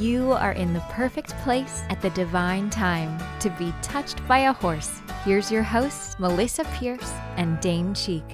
You are in the perfect place at the divine time to be touched by a horse. Here's your hosts, Melisa Pierce and Dane Cheek.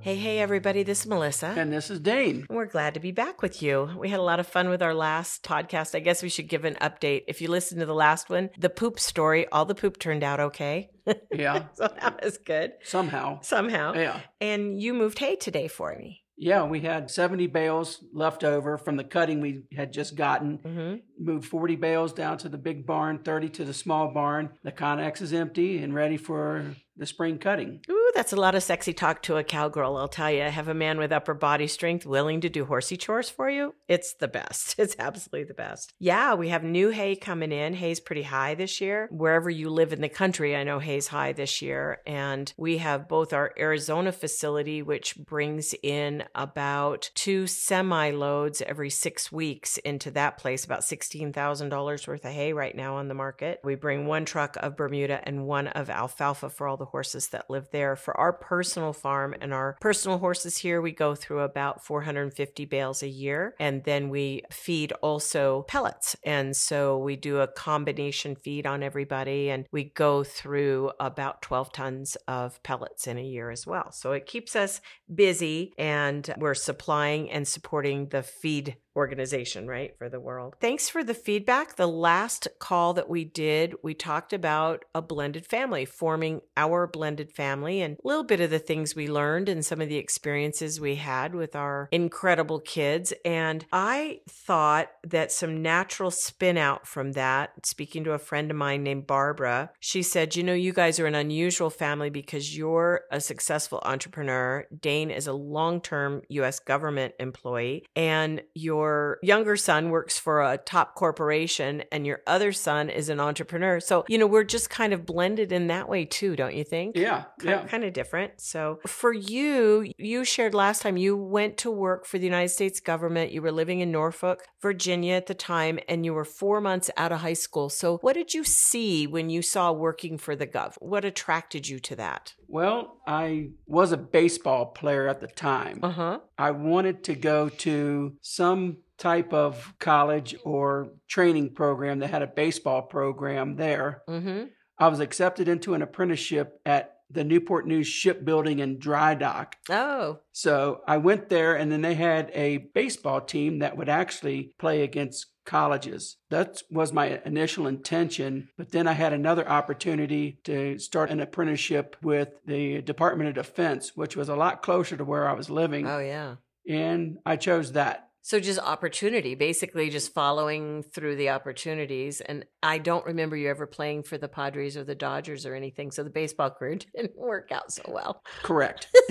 Hey, hey, everybody, this is Melisa. And this is Dane. We're glad to be back with you. We had a lot of fun with our last podcast. I guess we should give an update. If you listened to the last one, the poop story, all the poop turned out okay. Yeah. so that was good. Somehow. Somehow. Yeah. And you moved hay today for me. Yeah, we had 70 bales left over from the cutting we had just gotten. Mm-hmm. Moved 40 bales down to the big barn, 30 to the small barn. The Conex is empty and ready for the spring cutting. Ooh, that's a lot of sexy talk to a cowgirl, I'll tell you. Have a man with upper body strength willing to do horsey chores for you? It's the best. It's absolutely the best. Yeah, we have new hay coming in. Hay's pretty high this year. Wherever you live in the country, I know hay's high this year. And we have both our Arizona facility, which brings in about two semi loads every six weeks into that place, about $16,000 worth of hay right now on the market. We bring one truck of Bermuda and one of alfalfa for all the horses that live there. For our personal farm and our personal horses here, we go through about 450 bales a year. And then we feed also pellets. And so we do a combination feed on everybody and we go through about 12 tons of pellets in a year as well. So it keeps us busy and we're supplying and supporting the feed organization, right, for the world. Thanks for the feedback. The last call that we did, we talked about a blended family, forming our blended family, and a little bit of the things we learned and some of the experiences we had with our incredible kids. And I thought that some natural spin out from that, speaking to a friend of mine named Barbara, she said, You know, you guys are an unusual family because you're a successful entrepreneur. Dane is a long term U.S. government employee, and your younger son works for a top corporation and your other son is an entrepreneur. So, you know, we're just kind of blended in that way too, don't you think? Yeah. Kind, yeah. kind of different. So, for you, you shared last time you went to work for the United States government. You were living in Norfolk, Virginia at the time, and you were four months out of high school. So, what did you see when you saw working for the gov? What attracted you to that? Well, I was a baseball player at the time. Uh huh. I wanted to go to some type of college or training program that had a baseball program there. Mm-hmm. I was accepted into an apprenticeship at the Newport News Shipbuilding and Dry Dock. Oh. So I went there, and then they had a baseball team that would actually play against colleges. That was my initial intention. But then I had another opportunity to start an apprenticeship with the Department of Defense, which was a lot closer to where I was living. Oh, yeah. And I chose that. So just opportunity, basically just following through the opportunities. And I don't remember you ever playing for the Padres or the Dodgers or anything. So the baseball career didn't work out so well. Correct.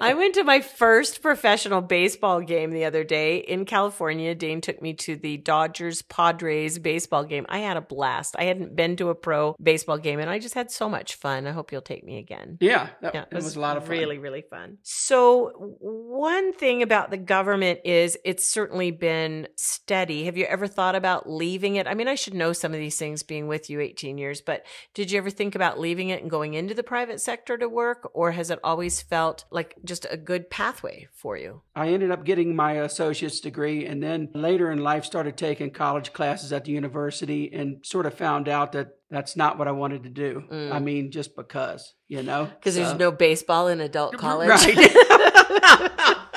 I went to my first professional baseball game the other day in California. Dane took me to the Dodgers Padres baseball game. I had a blast. I hadn't been to a pro baseball game and I just had so much fun. I hope you'll take me again. Yeah, that, Yeah, it was, a lot of fun. Really, really fun. So, one thing about the government is it's certainly been steady. Have you ever thought about leaving it? I mean, I should know some of these things being with you 18 years, but did you ever think about leaving it and going into the private sector to work, or has it always felt like just a good pathway for you? I ended up getting my associate's degree and then later in life started taking college classes at the university and sort of found out that that's not what I wanted to do. Mm. I mean, just because, you know? Because So- there's no baseball in adult college. Right.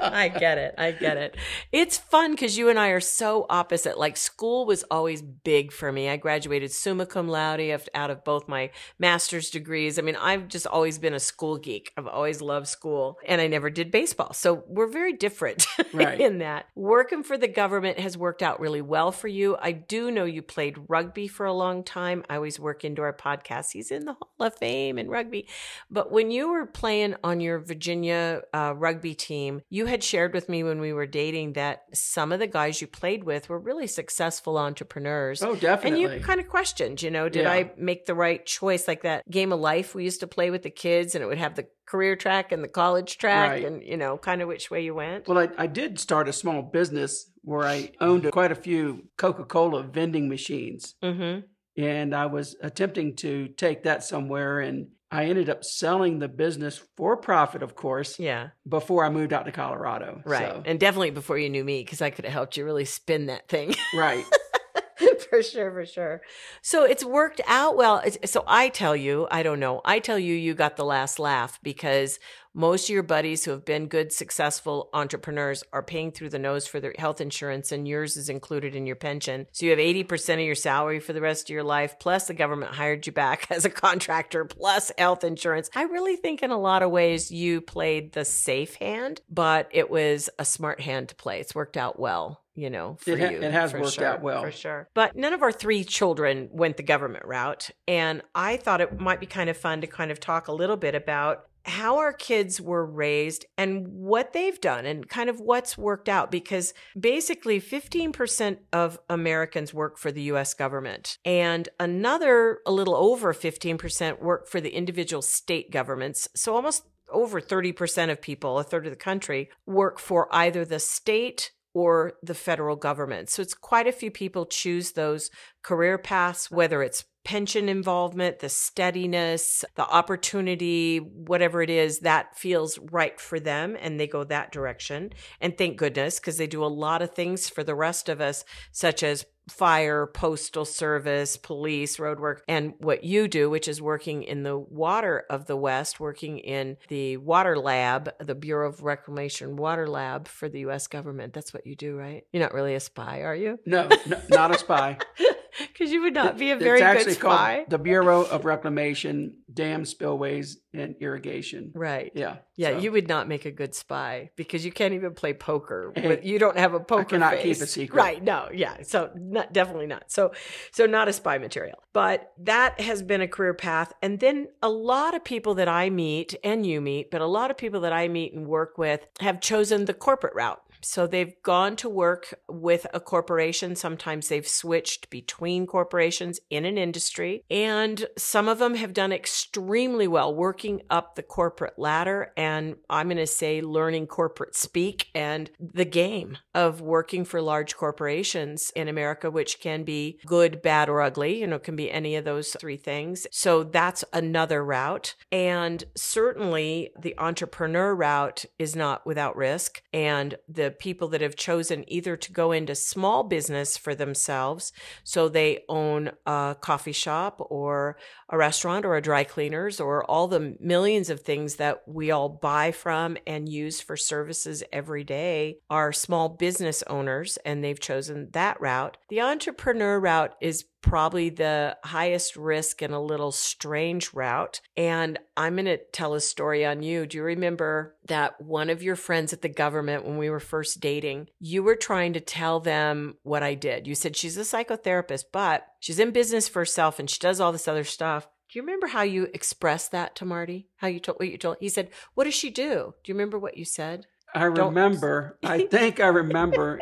I get it. I get it. It's fun because you and I are so opposite. Like school was always big for me. I graduated summa cum laude out of both my master's degrees. I mean, I've just always been a school geek. I've always loved school and I never did baseball. So we're very different Right. in that. Working for the government has worked out really well for you. I do know you played rugby for a long time. I always work into our podcast. He's in the Hall of Fame in rugby. But when you were playing on your Virginia uh, rugby team, you had shared with me when we were dating that some of the guys you played with were really successful entrepreneurs. oh, definitely. And you kind of questioned, you know, did Yeah. I make the right choice? Like that game of life we used to play with the kids, and it would have the career track and the college track, Right. and, you know, kind of which way you went. well, I, I did start a small business where I owned quite a few Coca Cola vending machines. Mm-hmm. And I was attempting to take that somewhere and I ended up selling the business for profit, of course, Yeah. before I moved out to Colorado. Right. So, And definitely before you knew me, because I could have helped you really spin that thing. right. for sure, for sure. So it's worked out well. So I tell you, I don't know. I tell you, you got the last laugh because most of your buddies who have been good, successful entrepreneurs are paying through the nose for their health insurance, and yours is included in your pension. So you have 80% of your salary for the rest of your life, plus the government hired you back as a contractor, plus health insurance. I really think in a lot of ways you played the safe hand, but it was a smart hand to play. It's worked out well. You know, for It ha- you. it has worked sure, out well. For sure. But none of our three children went the government route. And I thought it might be kind of fun to kind of talk a little bit about how our kids were raised and what they've done and kind of what's worked out because basically 15% of Americans work for the US government and another a little over 15% work for the individual state governments so almost over 30% of people a third of the country work for either the state or the federal government. So it's quite a few people choose those career paths, whether it's pension involvement, the steadiness, the opportunity, whatever it is that feels right for them, and they go that direction. And thank goodness, because they do a lot of things for the rest of us, such as fire, postal service, police, road work, and what you do, which is working in the water of the West, working in the water lab, the Bureau of Reclamation Water Lab for the US government. That's what you do, right? You're not really a spy, are you? No, no not a spy. Because you would not be a very good spy. called the Bureau of Reclamation, Dam Spillways, and Irrigation. Right. Yeah. Yeah, so you would not make a good spy because you can't even play poker. Hey, with, you don't have a poker I cannot face. keep a secret. Right? No. Yeah. So not, definitely not. So so not a spy material. But that has been a career path. And then a lot of people that I meet and you meet, but a lot of people that I meet and work with have chosen the corporate route. So they've gone to work with a corporation. Sometimes they've switched between corporations in an industry. And some of them have done extremely well working up the corporate ladder. And I'm going to say learning corporate speak and the game of working for large corporations in America, which can be good, bad, or ugly. You know, it can be any of those three things. So that's another route. And certainly the entrepreneur route is not without risk. And the people that have chosen either to go into small business for themselves, so they own a coffee shop or a restaurant or a dry cleaners or all the millions of things that we all buy from and use for services every day are small business owners and they've chosen that route. The entrepreneur route is probably the highest risk and a little strange route. And I'm going to tell a story on you. Do you remember that one of your friends at the government, when we were first dating, you were trying to tell them what I did? You said she's a psychotherapist, but she's in business for herself and she does all this other stuff. Do you remember how you expressed that to Marty? How you told what you told? He said, "What does she do?" Do you remember what you said? I remember, I think I remember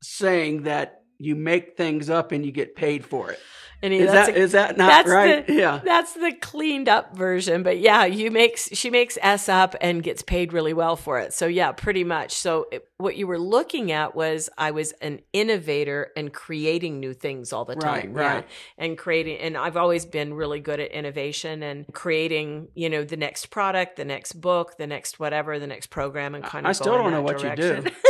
saying that you make things up and you get paid for it. And Is that a- is that not that's right? the- yeah. That's the cleaned up version, but yeah, you makes she makes S up and gets paid really well for it. So yeah, pretty much. So it, what you were looking at was I was an innovator and creating new things all the time. right. Yeah. And creating and I've always been really good at innovation and creating, you know, the next product, the next book, the next whatever, the next program and kind of I still don't know what you do.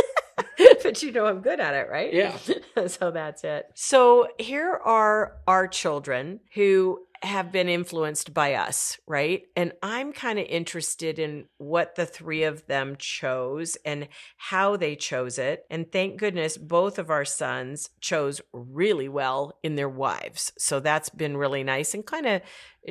direction. but you know I'm good at it, right? Yeah. so that's it. So here are our children who have been influenced by us, right? And I'm kind of interested in what the three of them chose and how they chose it. And thank goodness both of our sons chose really well in their wives. So that's been really nice and kind of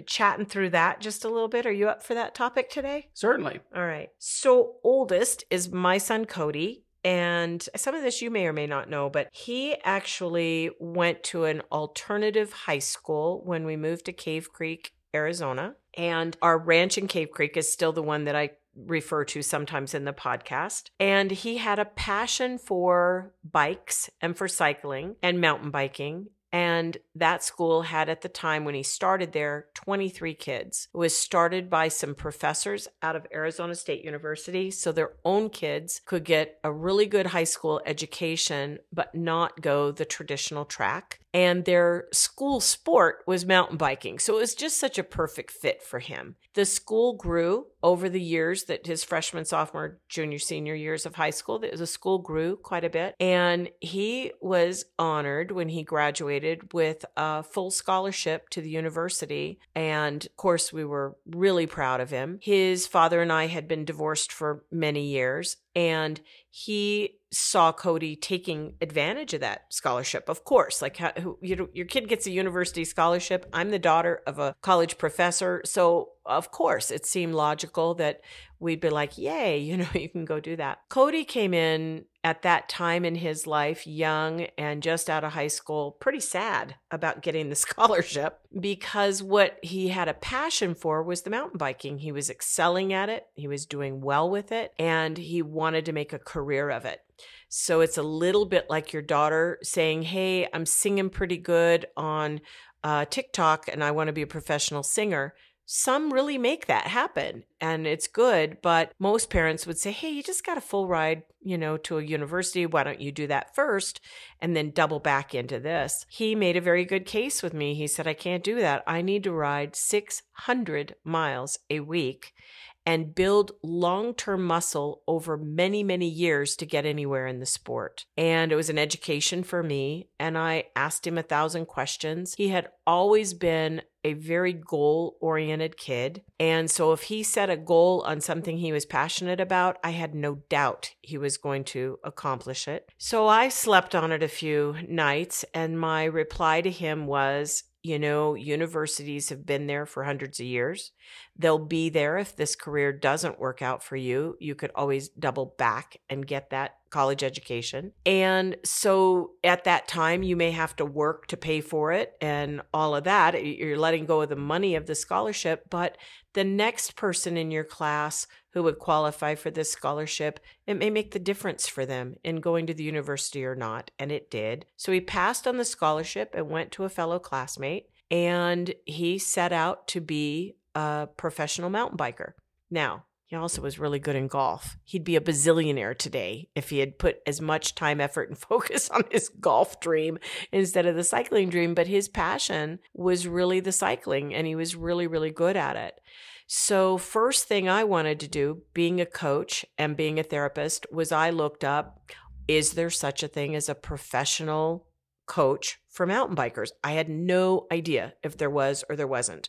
chatting through that just a little bit. Are you up for that topic today? Certainly. All right. So, oldest is my son Cody. And some of this you may or may not know, but he actually went to an alternative high school when we moved to Cave Creek, Arizona. And our ranch in Cave Creek is still the one that I refer to sometimes in the podcast. And he had a passion for bikes and for cycling and mountain biking. And that school had at the time when he started there 23 kids. It was started by some professors out of Arizona State University. So their own kids could get a really good high school education, but not go the traditional track. And their school sport was mountain biking. So it was just such a perfect fit for him. The school grew over the years that his freshman, sophomore, junior, senior years of high school. The school grew quite a bit. And he was honored when he graduated with a full scholarship to the university. And of course, we were really proud of him. His father and I had been divorced for many years, and he saw Cody taking advantage of that scholarship. Of course, like how, you know, your kid gets a university scholarship. I'm the daughter of a college professor, so of course it seemed logical that we'd be like, "Yay, you know, you can go do that." Cody came in at that time in his life, young and just out of high school, pretty sad about getting the scholarship because what he had a passion for was the mountain biking. He was excelling at it, he was doing well with it, and he wanted to make a career of it. So it's a little bit like your daughter saying, Hey, I'm singing pretty good on uh, TikTok and I want to be a professional singer some really make that happen and it's good but most parents would say hey you just got a full ride you know to a university why don't you do that first and then double back into this? He made a very good case with me. He said i can't do that. I need to ride 600 miles a week and build long term muscle over many, many years to get anywhere in the sport. And it was an education for me. And I asked him a thousand questions. He had always been a very goal oriented kid. And so if he set a goal on something he was passionate about, I had no doubt he was going to accomplish it. So I slept on it a few nights, and my reply to him was, you know, universities have been there for hundreds of years. They'll be there if this career doesn't work out for you. You could always double back and get that college education. And so at that time, you may have to work to pay for it and all of that. You're letting go of the money of the scholarship, but the next person in your class who would qualify for this scholarship, it may make the difference for them in going to the university or not. And it did. So he passed on the scholarship and went to a fellow classmate. And he set out to be a professional mountain biker. Now, he also was really good in golf. He'd be a bazillionaire today if he had put as much time, effort, and focus on his golf dream instead of the cycling dream. But his passion was really the cycling, and he was really, really good at it. So, first thing I wanted to do, being a coach and being a therapist, was I looked up is there such a thing as a professional coach for mountain bikers. I had no idea if there was or there wasn't.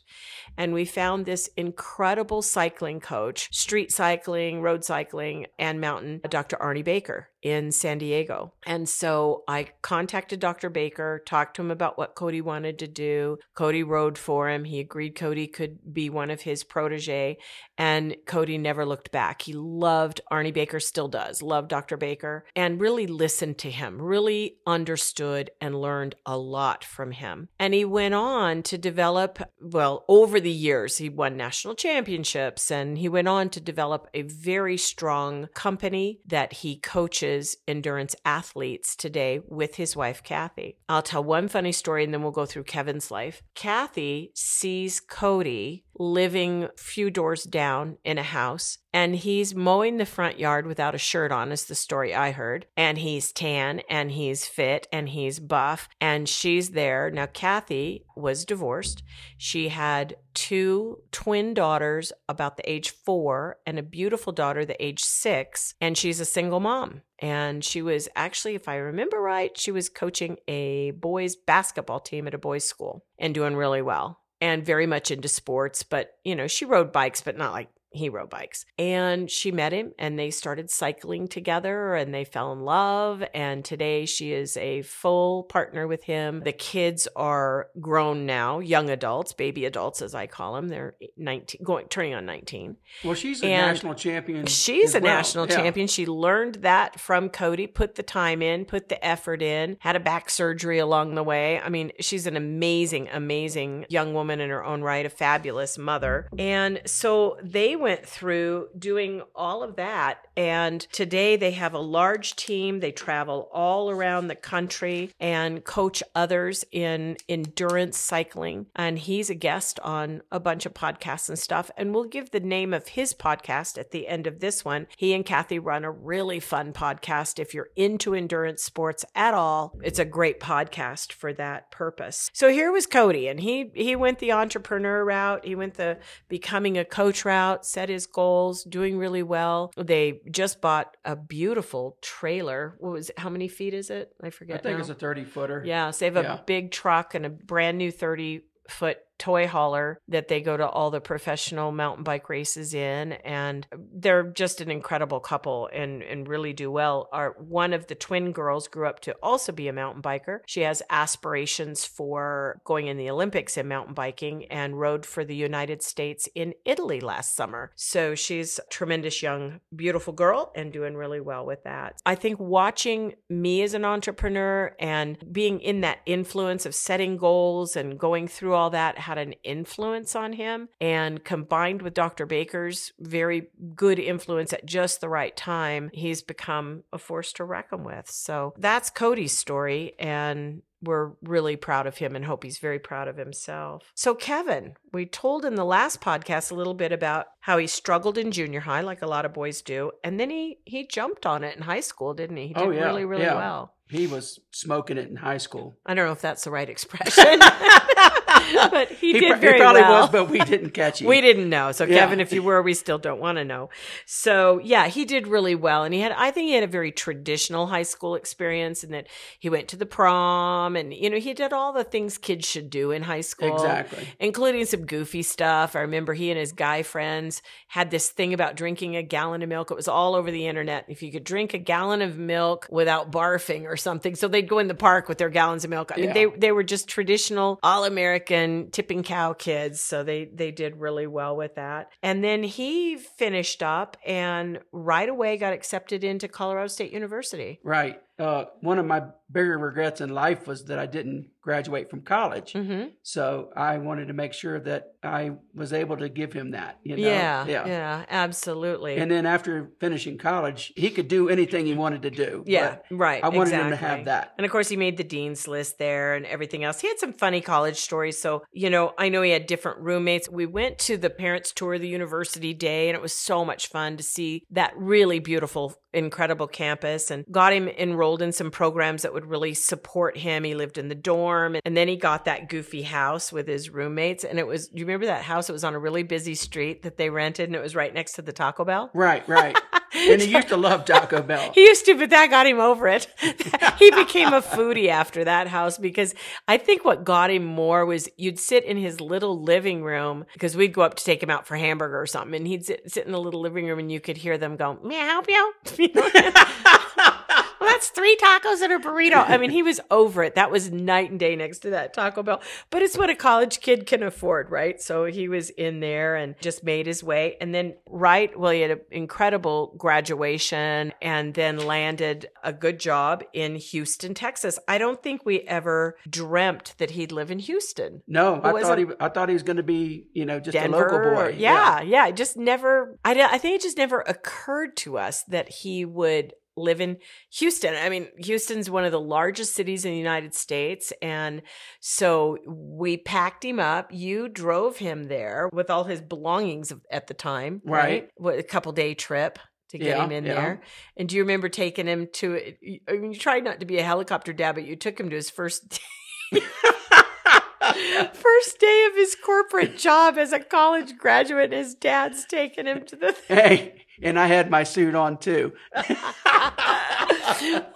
And we found this incredible cycling coach, street cycling, road cycling, and mountain, uh, Dr. Arnie Baker in San Diego. And so I contacted Dr. Baker, talked to him about what Cody wanted to do. Cody rode for him. He agreed Cody could be one of his protege. And Cody never looked back. He loved Arnie Baker, still does, loved Dr. Baker, and really listened to him, really understood and learned a lot from him. And he went on to develop, well, over the years, he won national championships and he went on to develop a very strong company that he coaches endurance athletes today with his wife, Kathy. I'll tell one funny story and then we'll go through Kevin's life. Kathy sees Cody living few doors down in a house and he's mowing the front yard without a shirt on is the story i heard. And he's tan and he's fit and he's buff and she's there. Now kathy was divorced. She had two twin daughters about the age four and a beautiful daughter the age six and she's a single mom. And she was actually if i remember right she was coaching a boys basketball team at a boys school and doing really well and very much into sports. But, you know, she rode bikes, but not like hero bikes. And she met him and they started cycling together and they fell in love. And today she is a full partner with him. The kids are grown now, young adults, baby adults, as I call them. They're 19, going, turning on 19. Well, she's a and national champion. She's a well. national yeah. champion. She learned that from Cody, put the time in, put the effort in, had a back surgery along the way. I mean, she's an amazing, amazing young woman in her own right, a fabulous mother. And so they went through doing all of that. And today they have a large team. They travel all around the country and coach others in endurance cycling. And he's a guest on a bunch of podcasts and stuff. And we'll give the name of his podcast at the end of this one. He and Kathy run a really fun podcast. If you're into endurance sports at all, it's a great podcast for that purpose. So here was Cody, and he he went the entrepreneur route. He went the becoming a coach route, set his goals, doing really well. They just bought a beautiful trailer. What was it? How many feet is it? I forget. I think now. it's a 30 footer. Yeah, so they have a big truck and a brand new 30 foot toy hauler that they go to all the professional mountain bike races in and they're just an incredible couple and and really do well. Our one of the twin girls grew up to also be a mountain biker. She has aspirations for going in the olympics in mountain biking and rode for the united states in italy last summer. So she's a tremendous young beautiful girl and doing really well with that. I think watching me as an entrepreneur and being in that influence of setting goals and going through all that had an influence on him and combined with Dr. Baker's very good influence at just the right time, he's become a force to reckon with. So that's Cody's story and we're really proud of him and hope he's very proud of himself. So, Kevin, we told in the last podcast a little bit about how he struggled in junior high, like a lot of boys do, and then he he jumped on it in high school, didn't he? He oh, did Oh, yeah, really, really yeah. well. He was smoking it in high school. I don't know if that's the right expression, but he, did pr- very probably well. was, but we didn't catch him. We didn't know. So Yeah. Kevin, if you were, we still don't want to know. So yeah, he did really well. And he had, I think he had a very traditional high school experience in that he went to the prom and, you know, he did all the things kids should do in high school. Exactly. Including some goofy stuff. I remember he and his guy friends had this thing about drinking a gallon of milk. It was all over the internet. If you could drink a gallon of milk without barfing or something. So they'd go in the park with their gallons of milk. I mean, Yeah. they they were just traditional all American tipping cow kids. So they they did really well with that. And then he finished up and right away got accepted into Colorado State University. Right. Uh, one of my bigger regrets in life was that I didn't graduate from college. Mm-hmm. So I wanted to make sure that I was able to give him that. You know? yeah, yeah, absolutely. And then after finishing college, he could do anything he wanted to do. yeah, right. I wanted him to have that. And of course, he made the dean's list there and everything else. He had some funny college stories. So, you know, I know he had different roommates. We went to the parents' tour of the university day, and it was so much fun to see that really beautiful, incredible campus and got him enrolled in some programs that would really support him. He lived in the dorm, and then he got that goofy house with his roommates. And it was, do you remember that house? It was on a really busy street that they rented, and it was right next to the Taco Bell. Right, right. and he used to love Taco Bell. He used to, but that got him over it. he became a foodie after that house because I think what got him more was you'd sit in his little living room because we'd go up to take him out for hamburger or something, and he'd sit, sit in the little living room and you could hear them go, "May I help you?" Well, that's three tacos and a burrito. I mean, he was over it. That was night and day next to that Taco Bell. But it's what a college kid can afford, right? So he was in there and just made his way. And then, right, well, he had an incredible graduation and then landed a good job in Houston, Texas. I don't think we ever dreamt that he'd live in Houston. No, I thought he. I thought he was going to be, you know, just Denver. a local boy. or- yeah, yeah, It just never. I, I think it just never occurred to us that he would live in Houston. I mean, Houston's one of the largest cities in the United States, and so we packed him up. You drove him there with all his belongings at the time, right? Right. A couple day trip. To get Yeah, him in yeah. there, and do you remember taking him to? I mean, you tried not to be a helicopter dad, but you took him to his first first day of his corporate job as a college graduate. His dad's taking him to the. Hey, and I had my suit on too.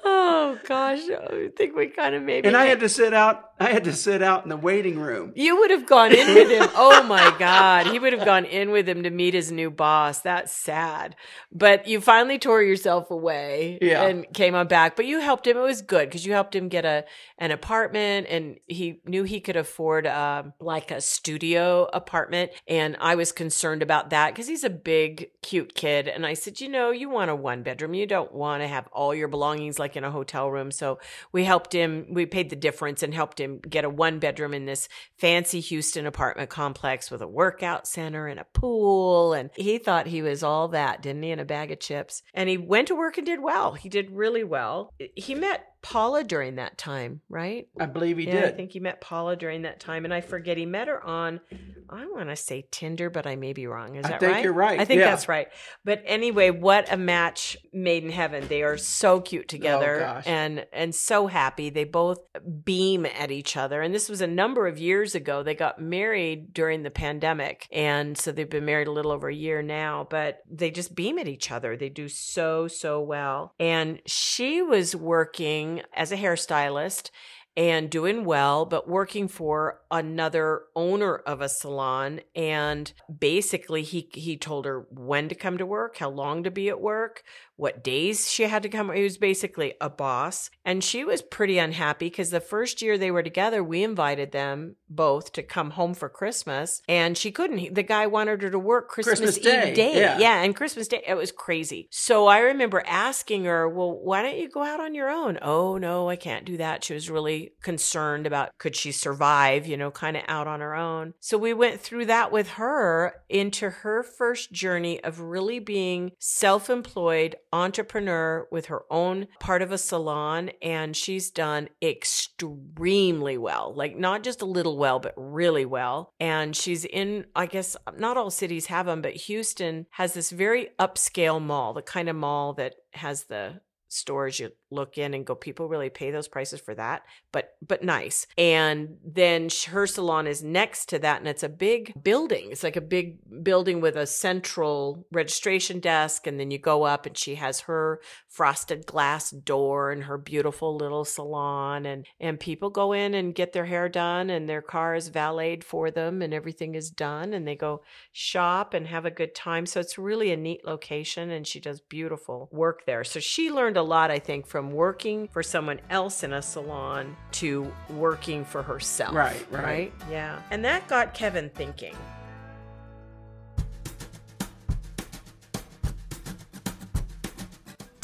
oh gosh, oh, I think we kind of maybe. And I had to sit out. I had to sit out in the waiting room. You would have gone in with him. Oh my God. He would have gone in with him to meet his new boss. That's sad. But you finally tore yourself away Yeah. and came on back. But you helped him. It was good because you helped him get a an apartment and he knew he could afford um, like a studio apartment. And I was concerned about that because he's a big, cute kid. And I said, you know, you want a one bedroom. You don't want to have all your belongings like in a hotel room. So we helped him. We paid the difference and helped him get a one bedroom in this fancy Houston apartment complex with a workout center and a pool. And he thought he was all that, didn't he? And a bag of chips. And he went to work and did well. He did really well. He met Paula during that time, right? I believe he yeah, did. I think he met Paula during that time. And I forget, he met her on, I want to say Tinder, but I may be wrong. Is I that think right? you're right. I think Yeah. that's right. But anyway, what a match made in heaven. They are so cute together Oh, and and so happy. They both beam at each other. And this was a number of years ago. They got married during the pandemic. And so they've been married a little over a year now, but they just beam at each other. They do so, so well. And she was working as a hairstylist and doing well, but working for another owner of a salon. And basically, he he told her when to come to work, how long to be at work, what days she had to come. He was basically a boss, and she was pretty unhappy because the first year they were together, we invited them both to come home for Christmas, and she couldn't. The guy wanted her to work Christmas, Christmas Eve Day, day, yeah. yeah, and Christmas Day. It was crazy. So I remember asking her, "Well, why don't you go out on your own?" Oh no, I can't do that. She was really concerned about could she survive, you know, kind of out on her own. So we went through that with her into her first journey of really being self-employed entrepreneur with her own part of a salon and she's done extremely well. Like not just a little well, but really well. And she's in I guess not all cities have them, but Houston has this very upscale mall, the kind of mall that has the stores you look in and go people really pay those prices for that but but nice. And then her salon is next to that and it's a big building. It's like a big building with a central registration desk and then you go up and she has her frosted glass door and her beautiful little salon and and people go in and get their hair done and their car is valeted for them and everything is done and they go shop and have a good time. So it's really a neat location and she does beautiful work there. So she learned a lot i think from working for someone else in a salon to working for herself Right, right. yeah. And that got kevin thinking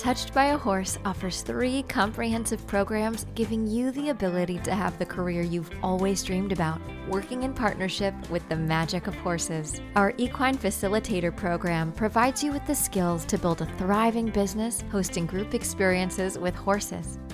Touched by a Horse offers three comprehensive programs giving you the ability to have the career you've always dreamed about, working in partnership with the magic of horses. Our Equine Facilitator program provides you with the skills to build a thriving business hosting group experiences with horses.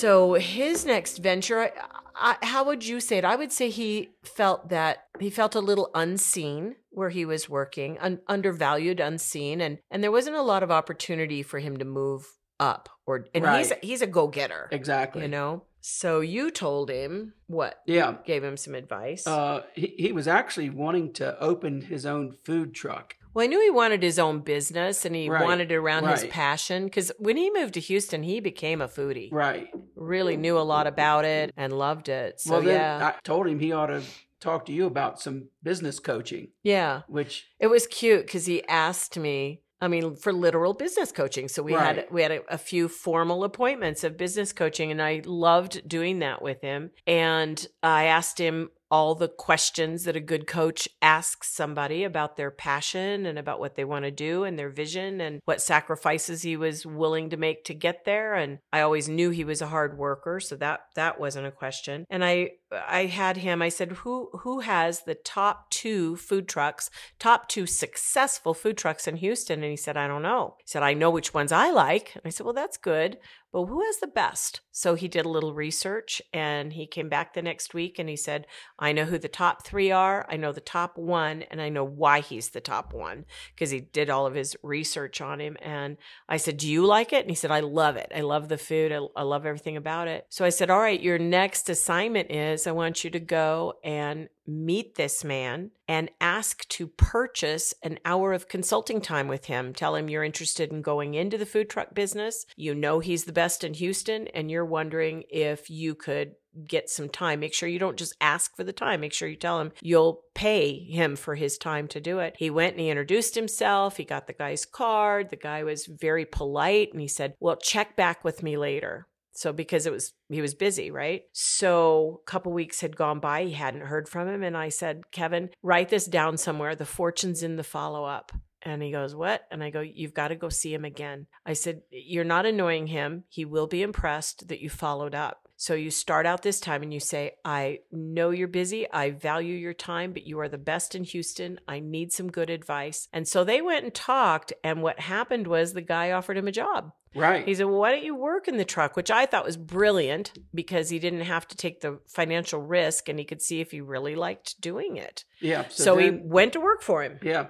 So his next venture, I, I, how would you say it? I would say he felt that he felt a little unseen where he was working, un, undervalued, unseen, and and there wasn't a lot of opportunity for him to move up. Or and he's Right. he's a go getter, Exactly. you know. So you told him what? Yeah. Gave him some advice. Uh, he, he was actually wanting to open his own food truck. Well, I knew he wanted his own business and he Right, wanted it around his passion. Because when he moved to Houston, he became a foodie. Right. Really knew a lot about it and loved it. So well, then yeah, I told him he ought to talk to you about some business coaching, yeah. which It was cute because he asked me. I mean, for literal business coaching. So we had we had a, a few formal appointments of business coaching, and I loved doing that with him. And I asked him all the questions that a good coach asks somebody about their passion and about what they want to do and their vision and what sacrifices he was willing to make to get there. And I always knew he was a hard worker, so that that wasn't a question. And I I had him. I said, "Who who has the top two food trucks, top two successful food trucks in Houston?" And he said, "I don't know." He said, "I know which ones I like." And I said, "Well, that's good." But who has the best? So he did a little research and he came back the next week and he said, I know who the top three are. I know the top one and I know why he's the top one because he did all of his research on him. And I said, Do you like it? And he said, I love it. I love the food. I, I love everything about it. So I said, All right, your next assignment is I want you to go and meet this man and ask to purchase an hour of consulting time with him. Tell him you're interested in going into the food truck business. You know he's the best in Houston, and you're wondering if you could get some time. Make sure you don't just ask for the time. Make sure you tell him you'll pay him for his time to do it. He went and he introduced himself. He got the guy's card. The guy was very polite and he said, Well, check back with me later. So because it was he was busy, right? So a couple weeks had gone by, he hadn't heard from him and I said, "Kevin, write this down somewhere. The fortune's in the follow-up." And he goes, What? And I go, You've got to go see him again. I said, You're not annoying him. He will be impressed that you followed up. So you start out this time and you say, I know you're busy. I value your time, but you are the best in Houston. I need some good advice. And so they went and talked. And what happened was the guy offered him a job. Right. He said, well, Why don't you work in the truck? Which I thought was brilliant because he didn't have to take the financial risk and he could see if he really liked doing it. yeah. So, he then- went to work for him. Yeah.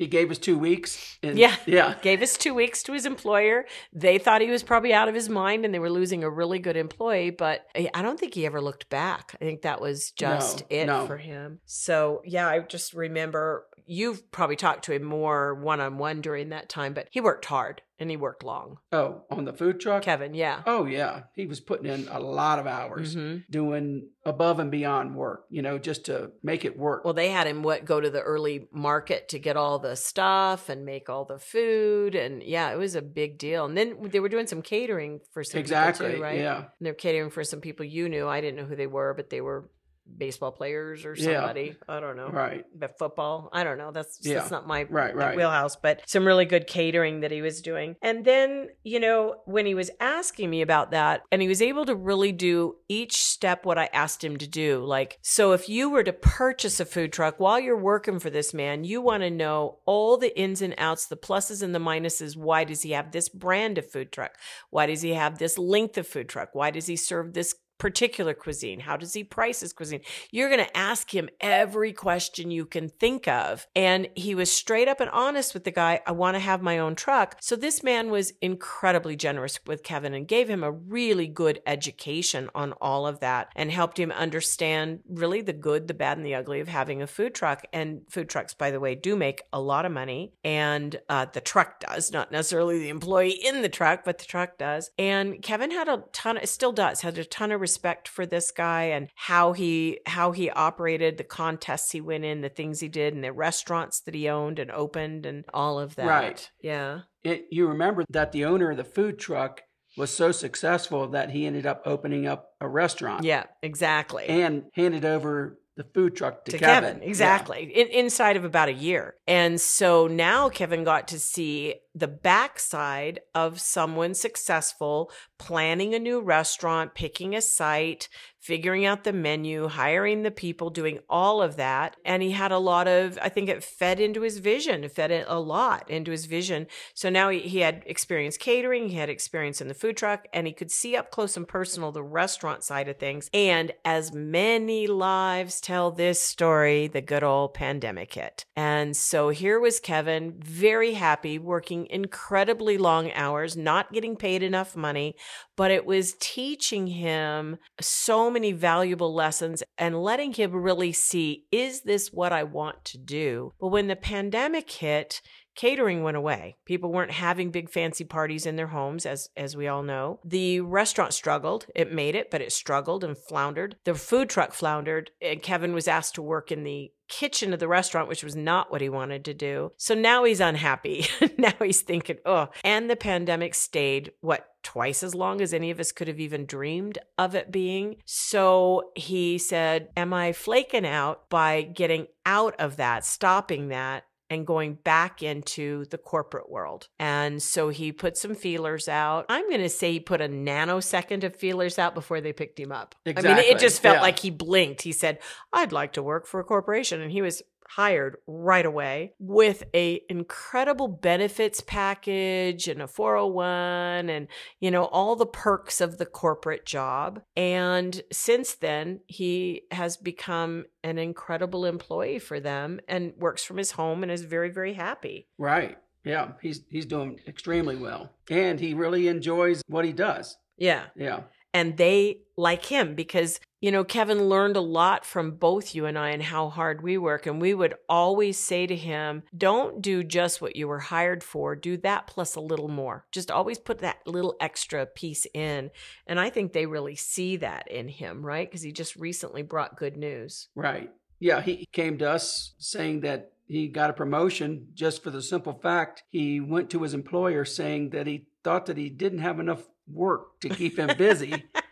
He gave us two weeks. And, Yeah. Yeah. Gave us two weeks to his employer. They thought he was probably out of his mind and they were losing a really good employee, but I don't think he ever looked back. I think that was just No, it no. for him. So, yeah, I just remember you've probably talked to him more one on one during that time, but he worked hard and he worked long. Oh, on the food truck? Kevin, yeah. Oh, yeah. He was putting in a lot of hours Mhm. doing above and beyond work, you know, just to make it work. Well, they had him what go to the early market to get all the stuff and make all the food, and yeah, it was a big deal. And then they were doing some catering for some exactly. people too, right? Yeah. And they're catering for some people you knew. I didn't know who they were, but they were baseball players or Yeah. somebody. I don't know. Right. But football. I don't know. That's Yeah. that's not my Right, right. wheelhouse, but some really good catering that he was doing. And then, you know, when he was asking me about that, and he was able to really do each step what I asked him to do. Like, so if you were to purchase a food truck while you're working for this man, you want to know all the ins and outs, the pluses and the minuses. Why does he have this brand of food truck? Why does he have this length of food truck? Why does he serve this particular cuisine? How does he price his cuisine? You're going to ask him every question you can think of. And he was straight up and honest with the guy. I want to have my own truck. So this man was incredibly generous with Kevin and gave him a really good education on all of that and helped him understand really the good, the bad, and the ugly of having a food truck. And food trucks, by the way, do make a lot of money. And uh, the truck does, not necessarily the employee in the truck, but the truck does. And Kevin had a ton, of, still does, had a ton of respect for this guy and how he how he operated, the contests he went in, the things he did, and the restaurants that he owned and opened, and all of that. Right. Yeah. It, you remember that the owner of the food truck was so successful that he ended up opening up a restaurant. Yeah. Exactly. And handed over the food truck to, to Kevin. Kevin, exactly, in, inside of about a year. And so now Kevin got to see the backside of someone successful planning a new restaurant, picking a site, figuring out the menu, hiring the people, doing all of that. And he had a lot of, I think it fed into his vision, it fed it a lot into his vision. So now he, he had experience catering, he had experience in the food truck, and he could see up close and personal the restaurant side of things. And as many lives tell this story, the good old pandemic hit. And so here was Kevin, very happy, working incredibly long hours, not getting paid enough money, but it was teaching him so many valuable lessons and letting him really see is this what I want to do? But when the pandemic hit, catering went away. People weren't having big fancy parties in their homes as as we all know. The restaurant struggled. It made it, but it struggled and floundered. The food truck floundered and Kevin was asked to work in the kitchen of the restaurant, which was not what he wanted to do. So now he's unhappy. now he's thinking, oh, and the pandemic stayed what twice as long as any of us could have even dreamed of it being. So he said, Am I flaking out by getting out of that, stopping that? And going back into the corporate world. And so he put some feelers out. I'm going to say he put a nanosecond of feelers out before they picked him up. I mean, it just felt yeah. like he blinked. He said, I'd like to work for a corporation. And he was hired right away with a incredible benefits package and a 401 and you know all the perks of the corporate job and since then he has become an incredible employee for them and works from his home and is very very happy Right. Yeah. He's he's doing extremely well. And he really enjoys what he does. yeah Yeah. And they like him because you know Kevin learned a lot from both you and I and how hard we work and we would always say to him don't do just what you were hired for do that plus a little more. Just always put that little extra piece in and I think they really see that in him right? Because he just recently brought good news. Right. Yeah he came to us saying that he got a promotion just for the simple fact he went to his employer saying that he thought that he didn't have enough work to keep him busy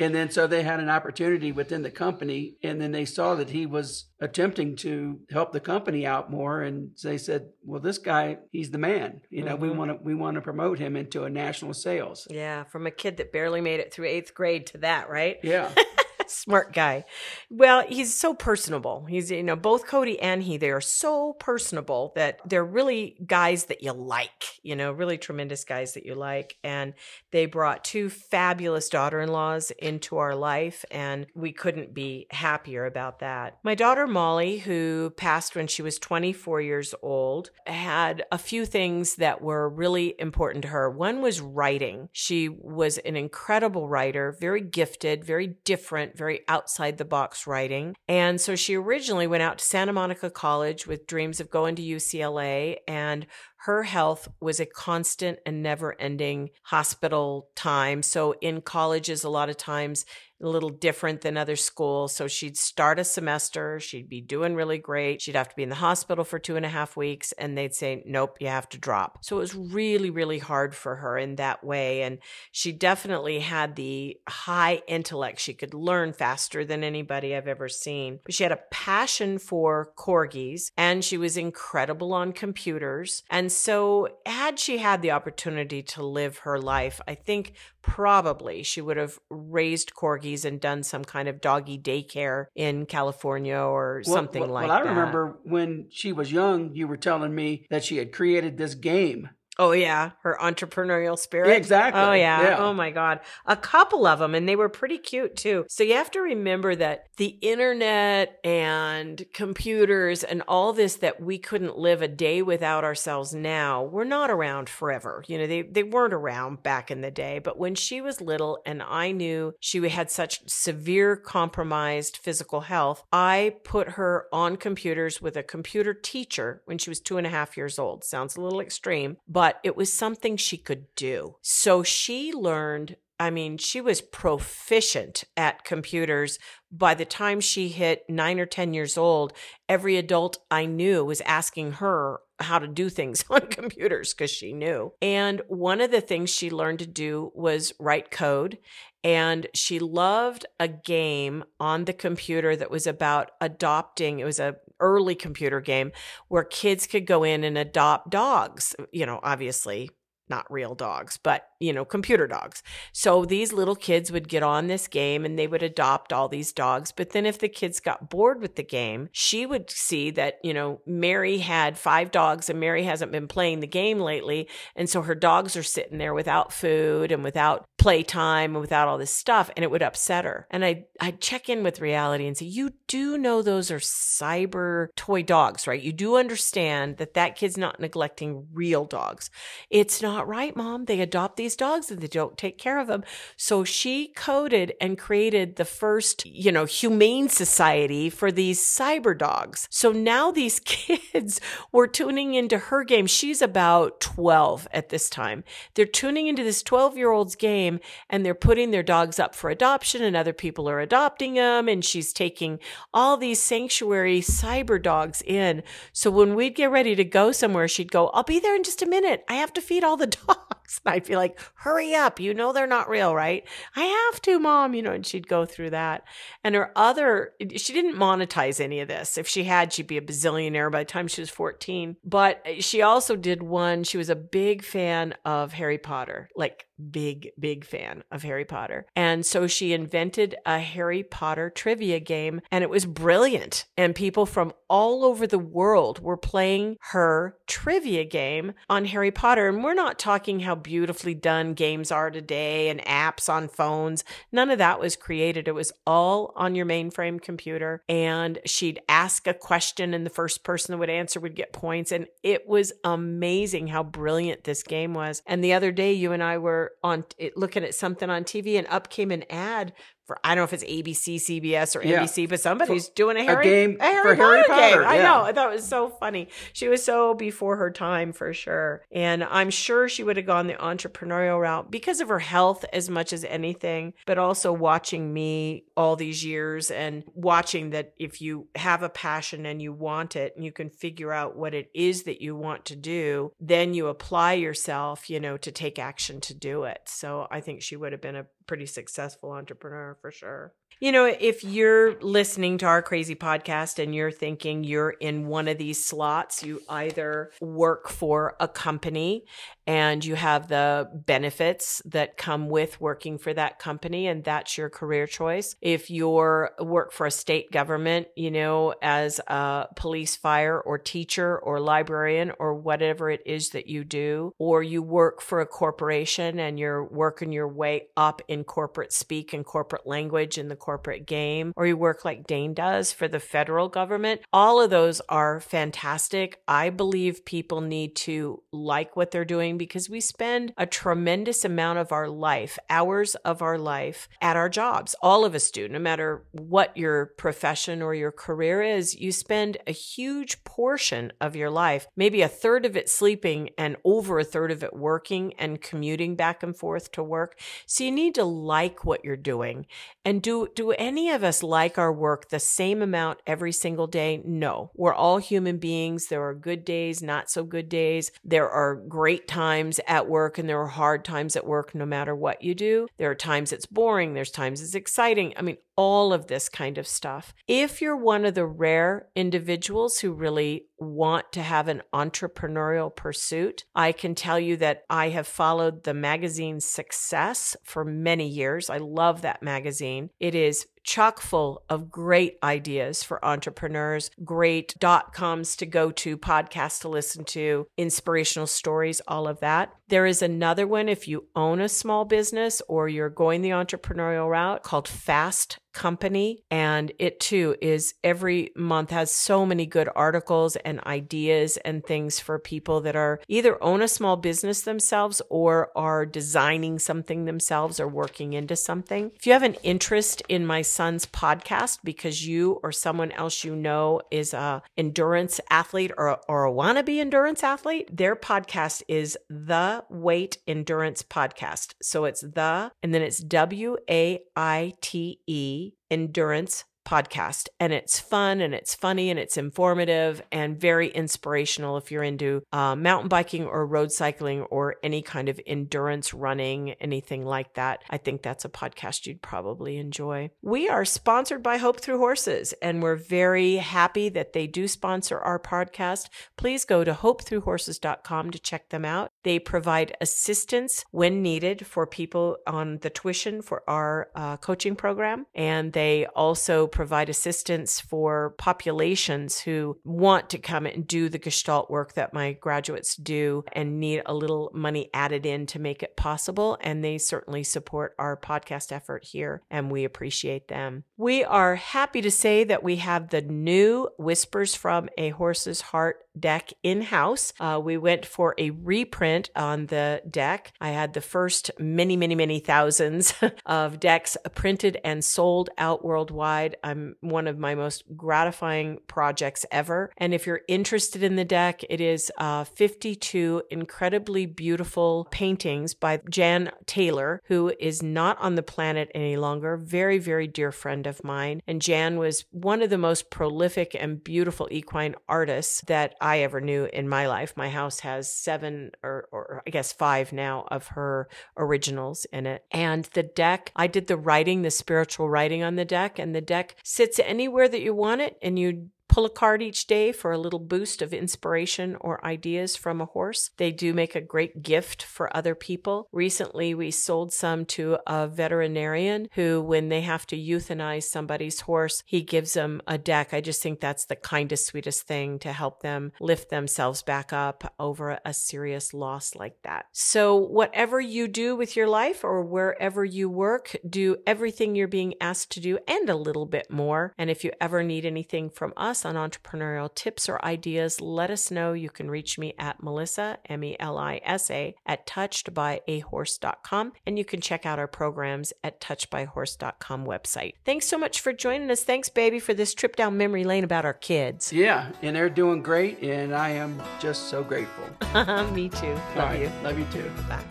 And then so they had an opportunity within the company, and then they saw that he was attempting to help the company out more, and they said, "Well, this guy, he's the man. You know, mm-hmm. we want to we want to promote him into a national sales." Yeah, from a kid that barely made it through eighth grade to that, right? Yeah. smart guy. Well, he's so personable. He's, you know, both Cody and he, they are so personable that they're really guys that you like, you know, really tremendous guys that you like. And they brought two fabulous daughter in laws into our life, and we couldn't be happier about that. My daughter Molly, who passed when she was 24 years old, had a few things that were really important to her. One was writing. She was an incredible writer, very gifted, very different, very outside the box writing. And so she originally went out to Santa Monica College with dreams of going to UCLA and her health was a constant and never ending hospital time. So in colleges, a lot of times a little different than other schools. So she'd start a semester, she'd be doing really great. She'd have to be in the hospital for two and a half weeks, and they'd say, Nope, you have to drop. So it was really, really hard for her in that way. And she definitely had the high intellect. She could learn faster than anybody I've ever seen. But she had a passion for corgis, and she was incredible on computers. And so, had she had the opportunity to live her life, I think probably she would have raised corgis and done some kind of doggy daycare in California or well, something well, like that. Well, I remember when she was young, you were telling me that she had created this game Oh yeah, her entrepreneurial spirit. Exactly. Oh yeah. yeah. Oh my god. A couple of them and they were pretty cute too. So you have to remember that the internet and computers and all this that we couldn't live a day without ourselves now, we're not around forever. You know, they they weren't around back in the day, but when she was little and I knew she had such severe compromised physical health, I put her on computers with a computer teacher when she was two and a half years old. Sounds a little extreme, but but it was something she could do. So she learned I mean, she was proficient at computers. By the time she hit nine or 10 years old, every adult I knew was asking her how to do things on computers because she knew. And one of the things she learned to do was write code. And she loved a game on the computer that was about adopting. It was a early computer game where kids could go in and adopt dogs, you know, obviously not real dogs, but you know, computer dogs. So these little kids would get on this game and they would adopt all these dogs. But then if the kids got bored with the game, she would see that, you know, Mary had five dogs and Mary hasn't been playing the game lately. And so her dogs are sitting there without food and without playtime and without all this stuff. And it would upset her. And I, I'd check in with reality and say, you do know those are cyber toy dogs, right? You do understand that that kid's not neglecting real dogs. It's not right, mom. They adopt these dogs and they don't take care of them. So she coded and created the first, you know, humane society for these cyber dogs. So now these kids were tuning into her game. She's about 12 at this time. They're tuning into this 12 year old's game and they're putting their dogs up for adoption and other people are adopting them. And she's taking all these sanctuary cyber dogs in. So when we'd get ready to go somewhere, she'd go, I'll be there in just a minute. I have to feed all the dogs. And I'd be like, hurry up. You know they're not real, right? I have to, mom, you know, and she'd go through that. And her other, she didn't monetize any of this. If she had, she'd be a bazillionaire by the time she was 14. But uh, she also did one, she was a big fan of Harry Potter, like big, big fan of Harry Potter. And so she invented a Harry Potter trivia game and it was brilliant. And people from all over the world were playing her trivia game on Harry Potter. And we're not talking how beautifully done games are today and apps on phones. None of that was created. It was all on your mainframe computer. And she'd ask a question, and the first person that would answer would get points. And it was amazing how brilliant this game was. And the other day, you and I were on looking at something on TV, and up came an ad for I don't know if it's ABC, CBS, or yeah. NBC, but somebody's for, doing a Harry, a game a Harry, for Harry Potter, Potter game. I know. I thought it was so funny. She was so before her time for sure. And I'm sure she would have gone the entrepreneurial route because of her health as much as anything, but also watching me all these years and watching that if you have a passion and you want it and you can figure out what it is that you want to do, then you apply yourself, you know, to take action to do it. So I think she would have been a pretty successful entrepreneur for sure. You know, if you're listening to our crazy podcast and you're thinking you're in one of these slots, you either work for a company and you have the benefits that come with working for that company and that's your career choice. If you're work for a state government, you know, as a police, fire or teacher or librarian or whatever it is that you do, or you work for a corporation and you're working your way up in corporate speak and corporate language in the corporate game, or you work like Dane does for the federal government, all of those are fantastic. I believe people need to like what they're doing because we spend a tremendous amount of our life, hours of our life at our jobs. All of us do, no matter what your profession or your career is, you spend a huge portion of your life, maybe a third of it sleeping and over a third of it working and commuting back and forth to work. So you need to like what you're doing. And do do any of us like our work the same amount every single day? No. We're all human beings. There are good days, not so good days. There are great times at work and there are hard times at work no matter what you do. There are times it's boring, there's times it's exciting. I mean, all of this kind of stuff. If you're one of the rare individuals who really want to have an entrepreneurial pursuit, I can tell you that I have followed the magazine Success for many years. I love that magazine. It is chock full of great ideas for entrepreneurs, great dot coms to go to, podcasts to listen to, inspirational stories, all of that. There is another one if you own a small business or you're going the entrepreneurial route called Fast company and it too is every month has so many good articles and ideas and things for people that are either own a small business themselves or are designing something themselves or working into something. If you have an interest in my son's podcast because you or someone else you know is a endurance athlete or, or a wannabe endurance athlete, their podcast is the Waite Endurance Podcast. So it's the and then it's W A I T E endurance podcast. And it's fun and it's funny and it's informative and very inspirational if you're into uh, mountain biking or road cycling or any kind of endurance running, anything like that. I think that's a podcast you'd probably enjoy. We are sponsored by Hope Through Horses, and we're very happy that they do sponsor our podcast. Please go to hopethroughhorses.com to check them out. They provide assistance when needed for people on the tuition for our uh, coaching program, and they also provide assistance for populations who want to come and do the gestalt work that my graduates do and need a little money added in to make it possible. And they certainly support our podcast effort here, and we appreciate them. We are happy to say that we have the new Whispers from a Horse's Heart deck in house. Uh, we went for a reprint on the deck. I had the first many, many, many thousands of decks printed and sold out worldwide. I'm one of my most gratifying projects ever. And if you're interested in the deck, it is uh, 52 incredibly beautiful paintings by Jan Taylor, who is not on the planet any longer. Very, very dear friend of mine. And Jan was one of the most prolific and beautiful equine artists that I ever knew in my life. My house has seven or, or I guess five now of her originals in it. And the deck, I did the writing, the spiritual writing on the deck, and the deck sits anywhere that you want it and you pull a card each day for a little boost of inspiration or ideas from a horse. They do make a great gift for other people. Recently, we sold some to a veterinarian who, when they have to euthanize somebody's horse, he gives them a deck. I just think that's the kindest, sweetest thing to help them lift themselves back up over a serious loss like that. So, whatever you do with your life or wherever you work, do everything you're being asked to do and a little bit more. And if you ever need anything from us on entrepreneurial tips or ideas, let us know. You can reach me at Melisa, M E L I S A, at touchedbyahorse.com. And you can check out our programs at touchedbyhorse.com website. Thanks so much for joining us. Thanks, baby, for this trip down memory lane about our kids. Yeah, and they're doing great, and I am just so grateful. me too. Love right, you. Love you too. Bye.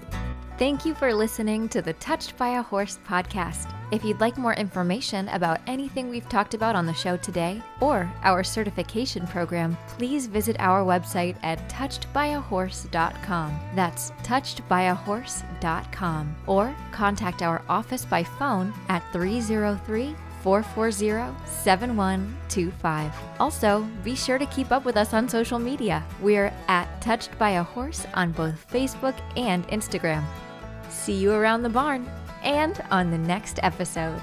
Thank you for listening to the Touched by a Horse podcast. If you'd like more information about anything we've talked about on the show today or our certification program, please visit our website at touchedbyahorse.com. That's touchedbyahorse.com. Or contact our office by phone at 303 440 7125. Also, be sure to keep up with us on social media. We're at Touched by a Horse on both Facebook and Instagram. See you around the barn and on the next episode.